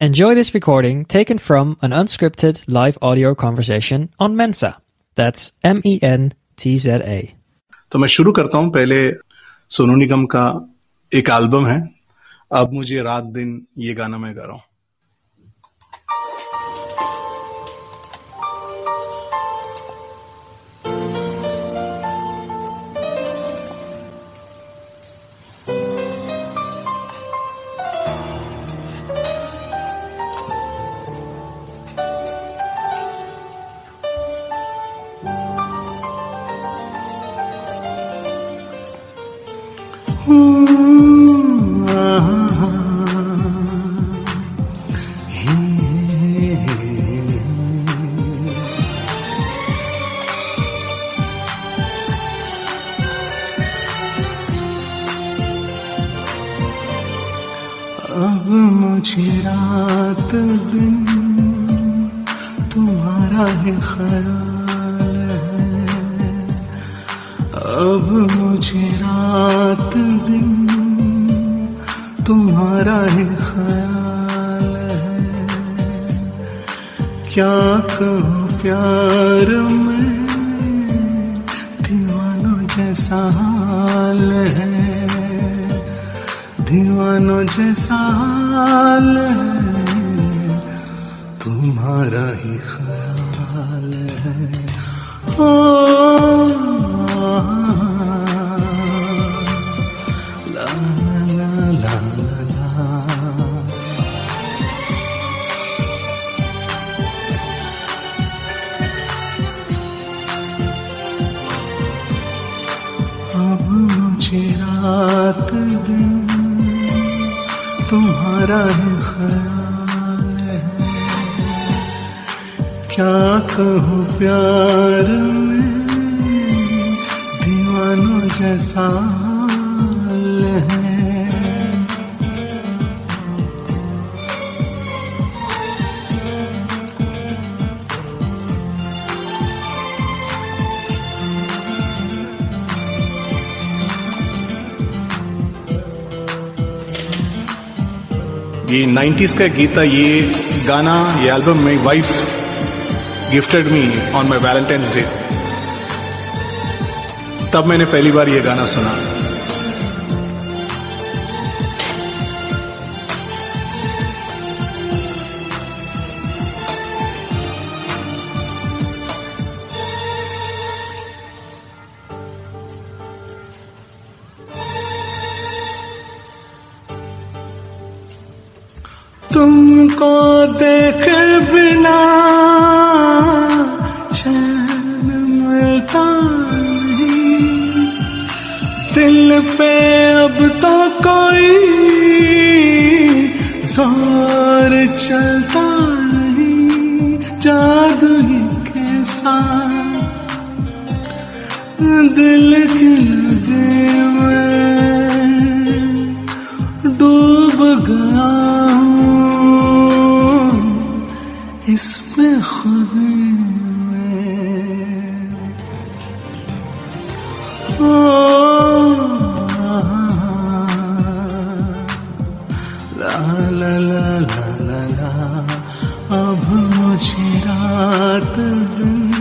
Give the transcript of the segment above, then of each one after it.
Enjoy this recording taken from an unscripted live audio conversation on Mensa. That's M E N T Z A. तो मैं शुरू करता हूं पहले सोनू निगम का एक एल्बम है अब मुझे रात दिन ये गाना मैं गा रहा हूं अब तुम्हारा ही ख्याल है। ये 90s का गीत था, ये गाना, ये एल्बम मेरी wife gifted me on my Valentine's day तब मैंने पहली बार ये गाना सुना। तुमको देखे बिना चैन मिलता नहीं। दिल पे अब तो कोई ज़ोर चलता नहीं। जादू ही कैसा। दिल की लगे में डूब गया। खुद में ओ, ला ला ला ला ला ला अब मुझे रात दिन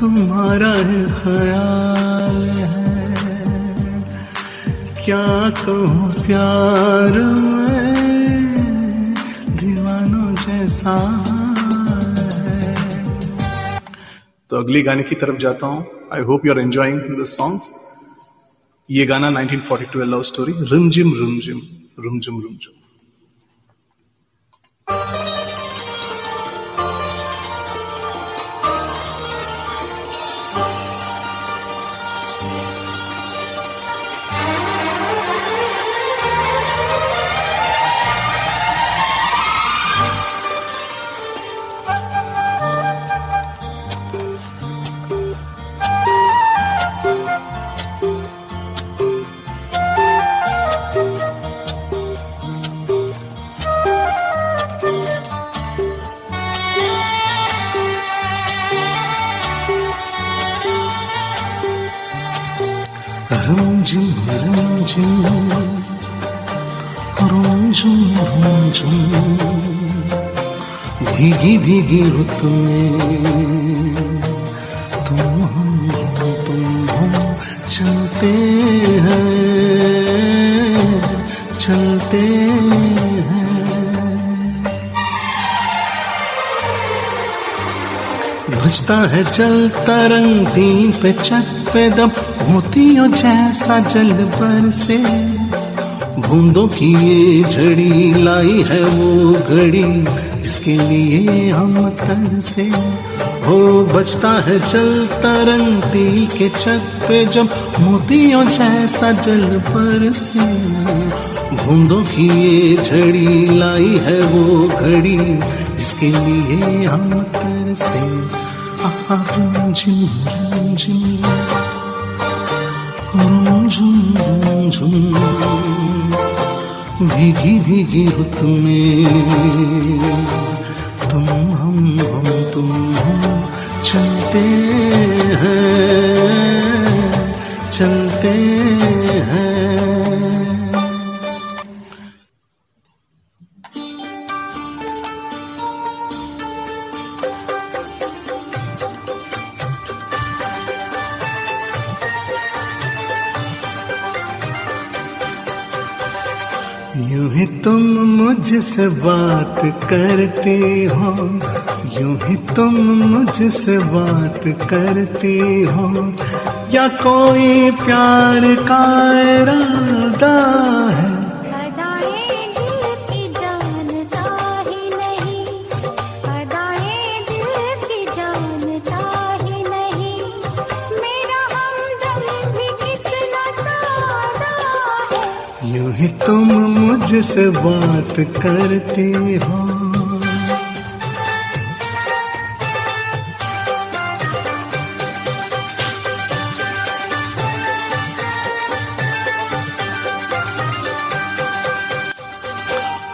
तुम्हारा ही ख्याल है क्या कहूँ प्यार में दीवानों जैसा तो अगले गाने की तरफ़ जाता हूँ। I hope you are enjoying the songs ये गाना 1942 लव स्टोरी रिमझिम रिमझिम रुमझुम रुमझुम भीगी रुत में तुम हम हम तुम हम चलते हैं चलते हैं। बजता है जल तरंग दीन पे छत पे दम मोतियों जैसा जल पर से। बूंदों की ये झड़ी लाई है वो घड़ी जिसके लिए हम तर से हो बचता है जल तरंग दिल के छत पे जब मोतियों जैसा जल पर से। बूंदों की ये झड़ी लाई है वो घड़ी, जिसके लिए हम तर से। झिम झिम झुम झुम भीगी भीगी हो तुम्हें। तुम हम हम तुम हम चलते हैं चलते हैं। मुझसे बात करते हो यूँ ही तुम मुझसे बात करते हो। या कोई प्यार का इरादा है? यूँ ही तुम मुझसे बात करते हो।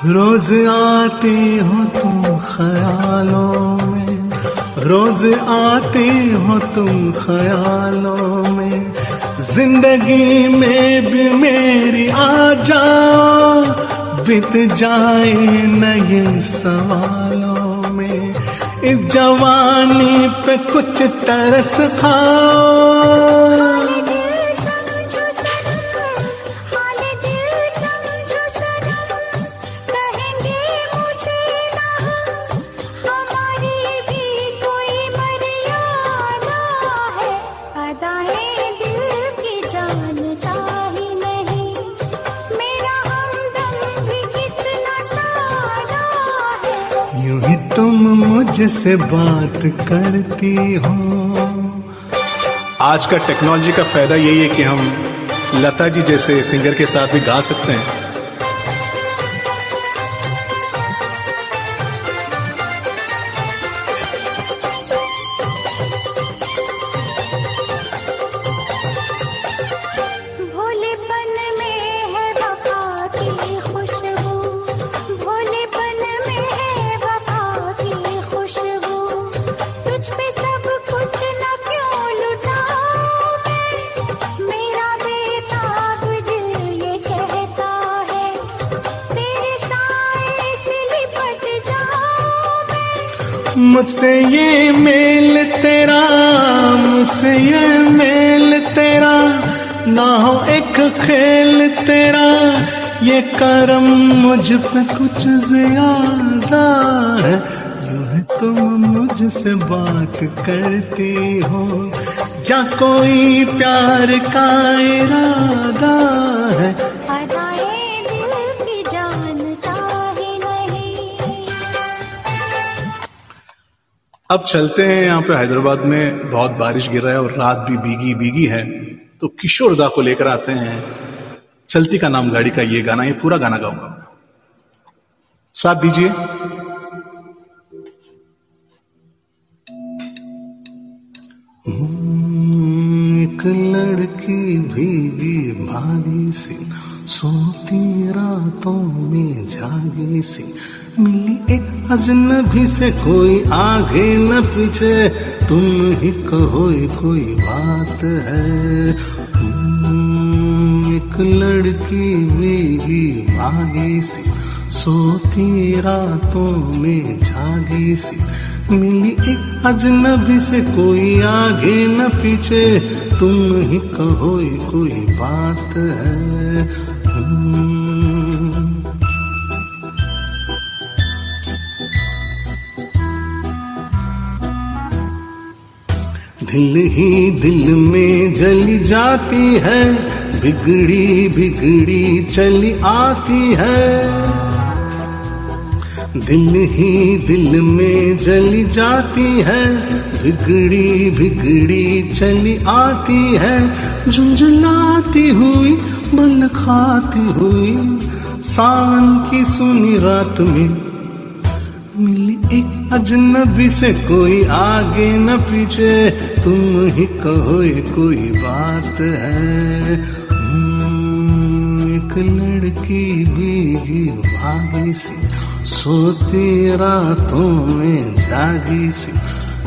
रोज आते हो तुम ख्यालों में, रोज आते हो तुम ख्यालों में। ज़िंदगी में भी मेरी आ जाओ बीत जाए नए सवालों में इस जवानी पे कुछ तरस खाओ मुझसे बात करती हो। आज का टेक्नोलॉजी का फ़ायदा यही है कि हम लता जी जैसे सिंगर के साथ भी गा सकते हैं। मुझसे ये मेल तेरा, मुझसे ये मेल तेरा। ना हो एक खेल तेरा, ये करम मुझ पे कुछ ज़्यादा है। यूँ है तुम मुझसे बात करती हो, या कोई प्यार का इरादा है। अब चलते हैं यहाँ पे हैदराबाद में। बहुत बारिश गिर रहा है और रात भी भीगी भीगी है। तो किशोर दा को लेकर आते हैं। चलती का नाम गाड़ी का ये गाना, ये पूरा गाना गाऊँगा साथ दीजिए। एक लड़की भीगी भागी सी, सोती रातों में जागी सी। मिली एक अजनबी से कोई आगे न पीछे। तुम ही कहो कोई बात है। हम्म, एक लड़की भीगी भागी सी सोती रातों में जागी सी। मिली एक अजनबी से कोई आगे न पीछे। तुम ही कहो कोई बात है। दिल ही दिल में जली जाती है, बिगड़ी बिगड़ी चली आती है। दिल ही दिल में जली जाती है, बिगड़ी बिगड़ी चली आती है। झुंझलाती हुई बल खाती हुई सान की सुनी रात में एक अजनबी से कोई आगे न पीछे। तुम ही कहो ये कोई बात है। हम्म, एक लड़की भीगी भागी सी सोती रातों में जागी सी।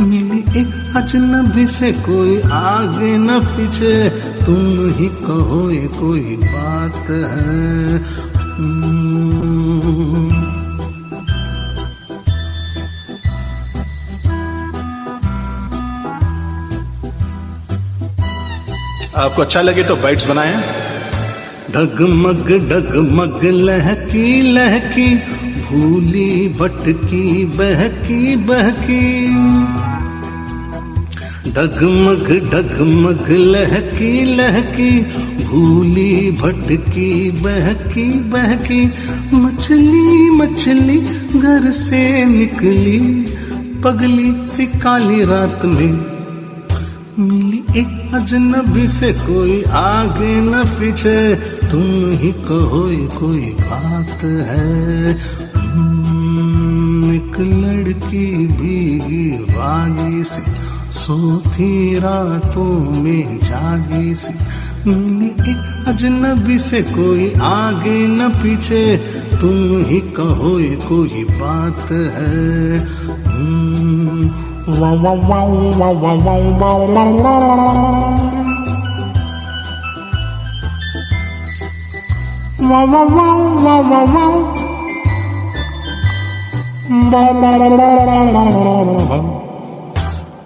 मिली एक अजनबी से कोई आगे न पीछे। तुम ही कहो ये कोई बात है। आपको अच्छा लगे तो बाइट्स बनाएँ। डगमग डगमग, लहकी लहकी, भूली भटकी, बहकी बहकी। डगमग डगमग, लहकी लहकी, भूली भटकी, बहकी बहकी। मछली मछली, घर से निकली, पगली सी काली रात में मिली एक अजनबी से कोई आगे न पीछे, तुम ही कहो कोई बात है। एक लड़की भीगी भागी सी, सोती रातों में जागी सी। मिली एक अजनबी से कोई आगे न पीछे, तुम ही कहो कोई बात है।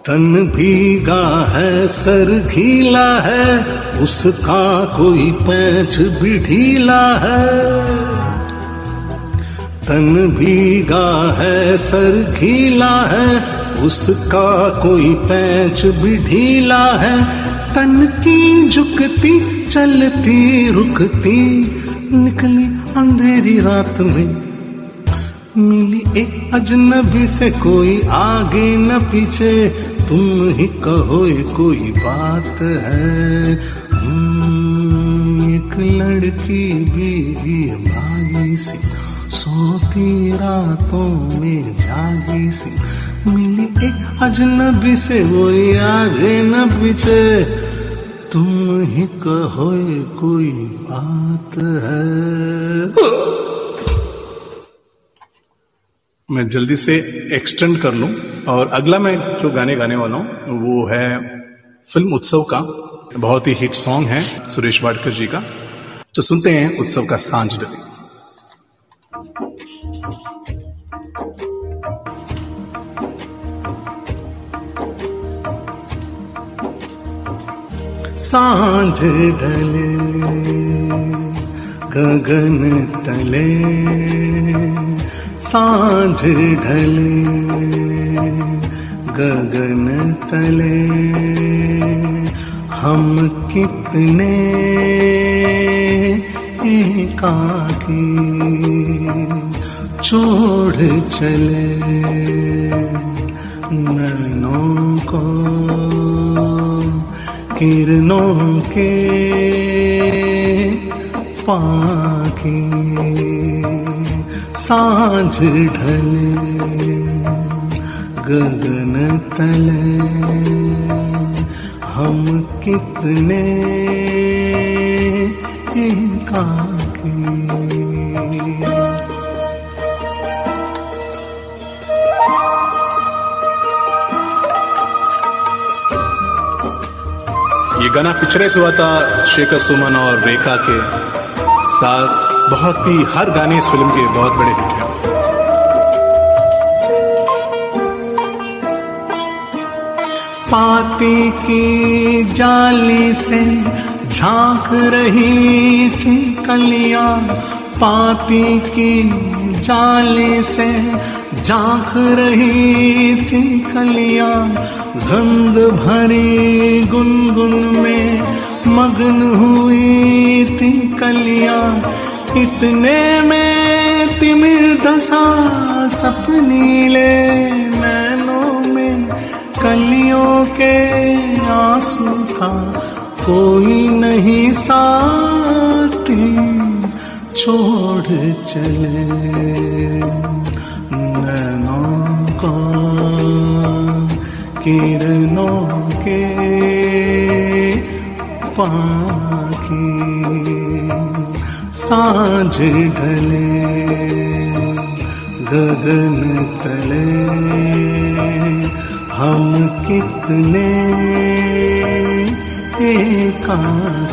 तन भीगा है सर घीला है उसका कोई पैच भी ढीला है। तन भीगा है सर घीला है उसका कोई पैच भी ढीला है। तन की झुकती चलती रुकती निकली अंधेरी रात में। मिली एक अजनबी से कोई आगे न पीछे तुम ही कहो ये कोई बात है। हम्म, एक लड़की भीगी भागी सी। सोती रातों में जागी सी। मिली एक अजनबी से वही आगे न पीछे। तुम ही कहो कोई बात है। मैं जल्दी से एक्सटेंड कर लूँ और अगला मैं जो गाने गाने वाला हूँ, वो है फ़िल्म उत्सव का। बहुत ही हिट सॉन्ग है सुरेश वाडकर जी का। तो सुनते हैं उत्सव का साँझ डली साँझ ढले, गगन तले। साँझ ढले, गगन तले। हम कितने एकाकी, छोड़ चले नैनों को। किरणों के पाखे साँझ ढले गगन तले। हम कितने गाना पिक्चराइज हुआ था शेखर सुमन और रेखा के साथ। बहुत ही हर गाने इस फ़िल्म के बहुत बड़े हिट हैं। पाती की जाली से झाँक रही थी कलियाँ। पाती की जाली से झाँक रही थी कलिया गंध भरी गुनगुन में मगन हुई थी कलिया। इतने में तिमिर दशा सपनीले नैनों में कलियों के आँसू था। कोई नहीं साथी, छोड़ चले। किरणों के पाखी साँझ ढले गगन तले। हम कितने एकाकी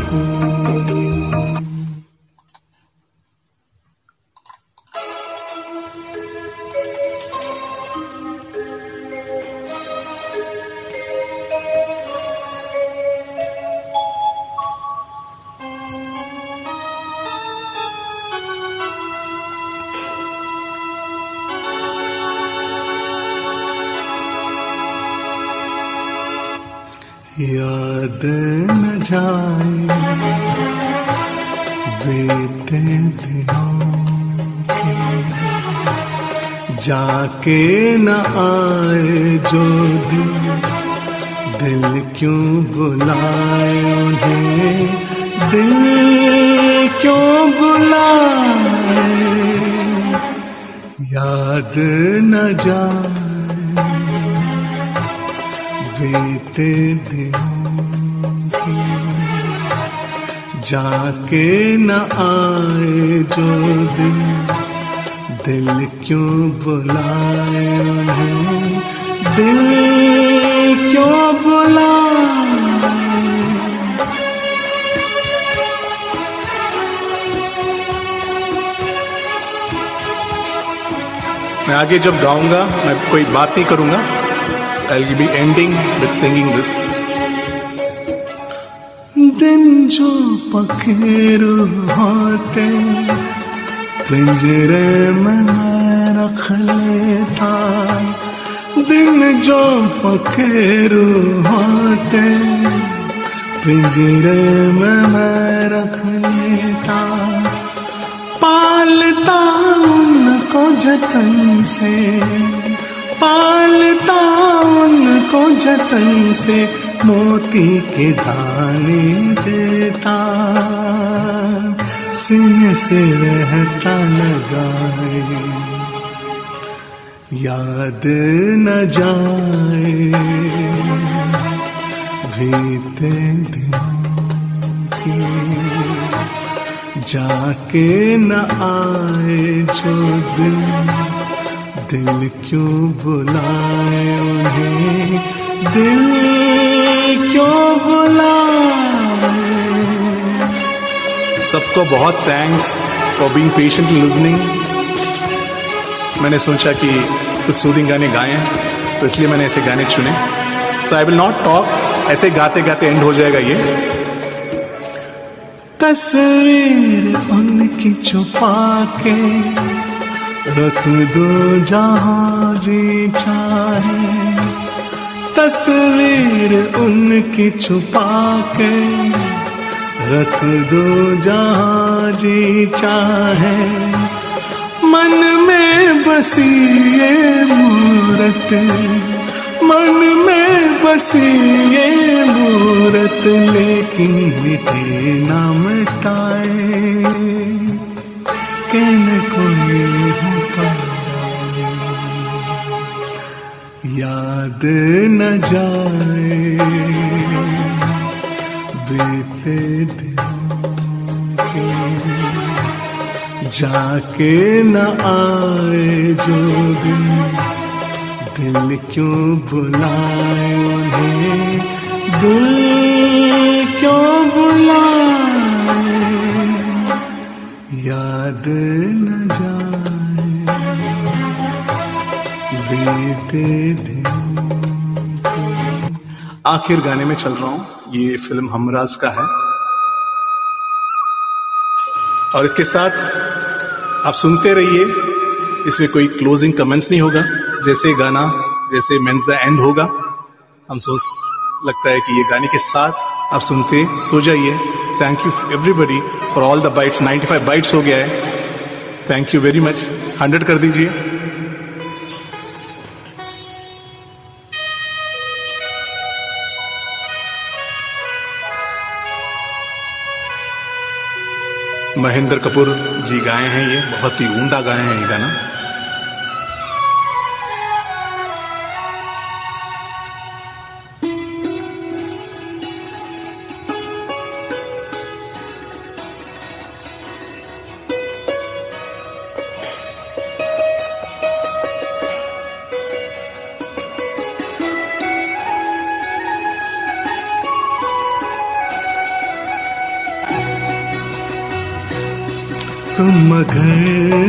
याद न जाए, बीते दिनों जाके न आए जो दिन, दिल क्यों बुलाए उन्हें? दिल क्यों बुलाए? याद न जाए। बीते दिनों की जाके न आए जो दिन, दिल क्यों बुलाए उन्हें? दिल क्यों बुलाए? मैं आगे जब गाऊँगा, मैं कोई बात नहीं करूँगा। I be ending with singing this दिन जो पखेरु होते, पिंजरे मैं रख लेता। दिन जो पखेरु होते, पिंजरे में मैं रख लेता। पालता उनको जतन से। पालता उनको जतन से, मोती के दाने देता। सिंह से रहता लगाए, याद न जाए। बीते दिनों जाके न आए जो दिन दिल क्यों बुलाए उन्हें? दिल क्यों बुलाए? सबको बहुत thanks for being patient listening मैंने सोचा कि कुछ सूदिंग गाने गाए हैं तो इसलिए मैंने ऐसे गाने चुने। So I will not talk ऐसे गाते गाते एंड हो जाएगा ये। तस्वीर उनकी छुपा के रख दो जहाँ जी चाहे। तस्वीर उनकी छुपा के रख दो जहाँ जी चाहे। मन में बसी ये मूरत, मन में बसी ये मूरत, लेकिन मिटे ना मिटाए। याद न जाए बीते दिनों के जाके न आए जो दिन, दिल क्यों बुलाए उन्हें? दिल क्यों बुलाए? याद न जाए बीते दिन आखिर गाने में चल रहा हूँ। ये फ़िल्म हमराज का है। और इसके साथ आप सुनते रहिए। इसमें कोई क्लोजिंग कमेंट्स नहीं होगा। जैसे गाना, जैसे मेंजा एंड होगा। हम सोच लगता है कि ये गाने के साथ आप सुनते सो जाइए। Thank you everybody for all the bytes 95 bytes हो गया है। थैंक यू वेरी मच 100 कर दीजिए। महेंद्र कपूर जी गाए हैं ये बहुत ही ऊंडा गाए हैं ये गाना।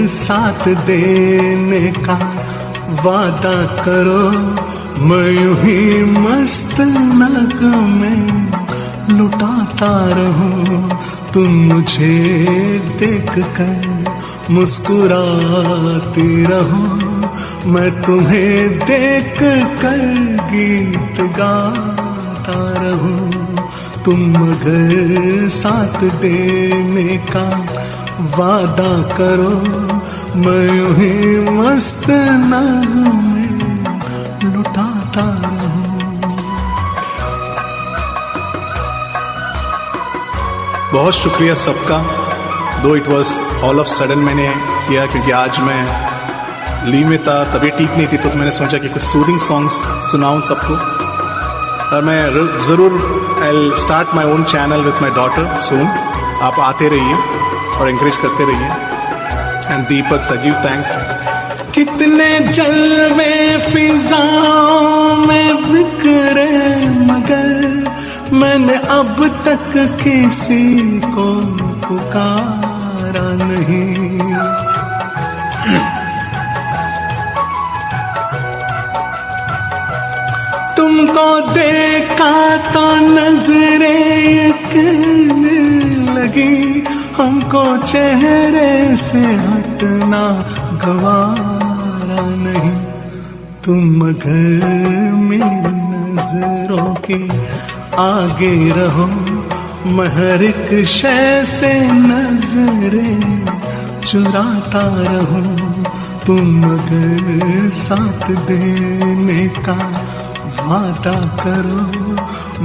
साथ देने का वादा करो। मैं ही मस्त नग में लुटाता रहूँ। तुम मुझे देख कर मुस्कुराती रहो। मैं तुम्हें देख कर गीत गाता रहूँ। तुम मगर साथ देने का वादा करो, मैं ही मस्त लुटाता बहुत शुक्रिया सबका। Though it was all of sudden मैंने किया, क्योंकि आज मैं लीव में था तबीयत ठीक नहीं थी तो मैंने सोचा कि कुछ सूदिंग सॉन्ग्स सुनाऊं सबको। मैं ज़रूर I start my own channel with my daughter soon आप आते रहिए। और इंकरेज करते रहिए। एंड दीपक सजीव थैंक्स कितने जलवे फिजाओं में बिखरे मगर मैंने अब तक किसी को पुकारा नहीं। तुमको देखा तो नजरे लगी हमको चेहरे से हटना गवारा नहीं। तुम अगर मेरी नज़रों के आगे रहो। मैं हर एक शय से नजरे चुराता रहो। तुम अगर साथ देने का वादा करो।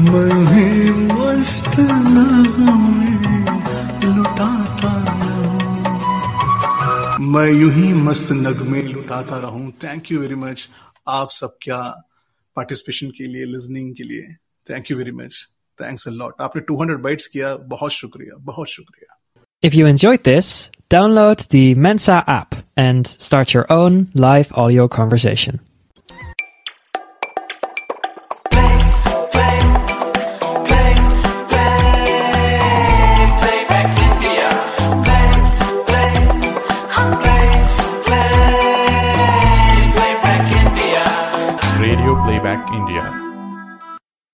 मैं मस्त में मैं यूँ ही मस्त नगमे लुटाता रहूँ। थैंक यू वेरी मच आप सब क्या पार्टिसिपेशन के लिए लिजनिंग के लिए। Thank you very much thanks a lot आपने 200 बाइट्स किया। बहुत शुक्रिया। बहुत शुक्रिया। If you enjoyed this download the Mensa app and start your own live audio conversation.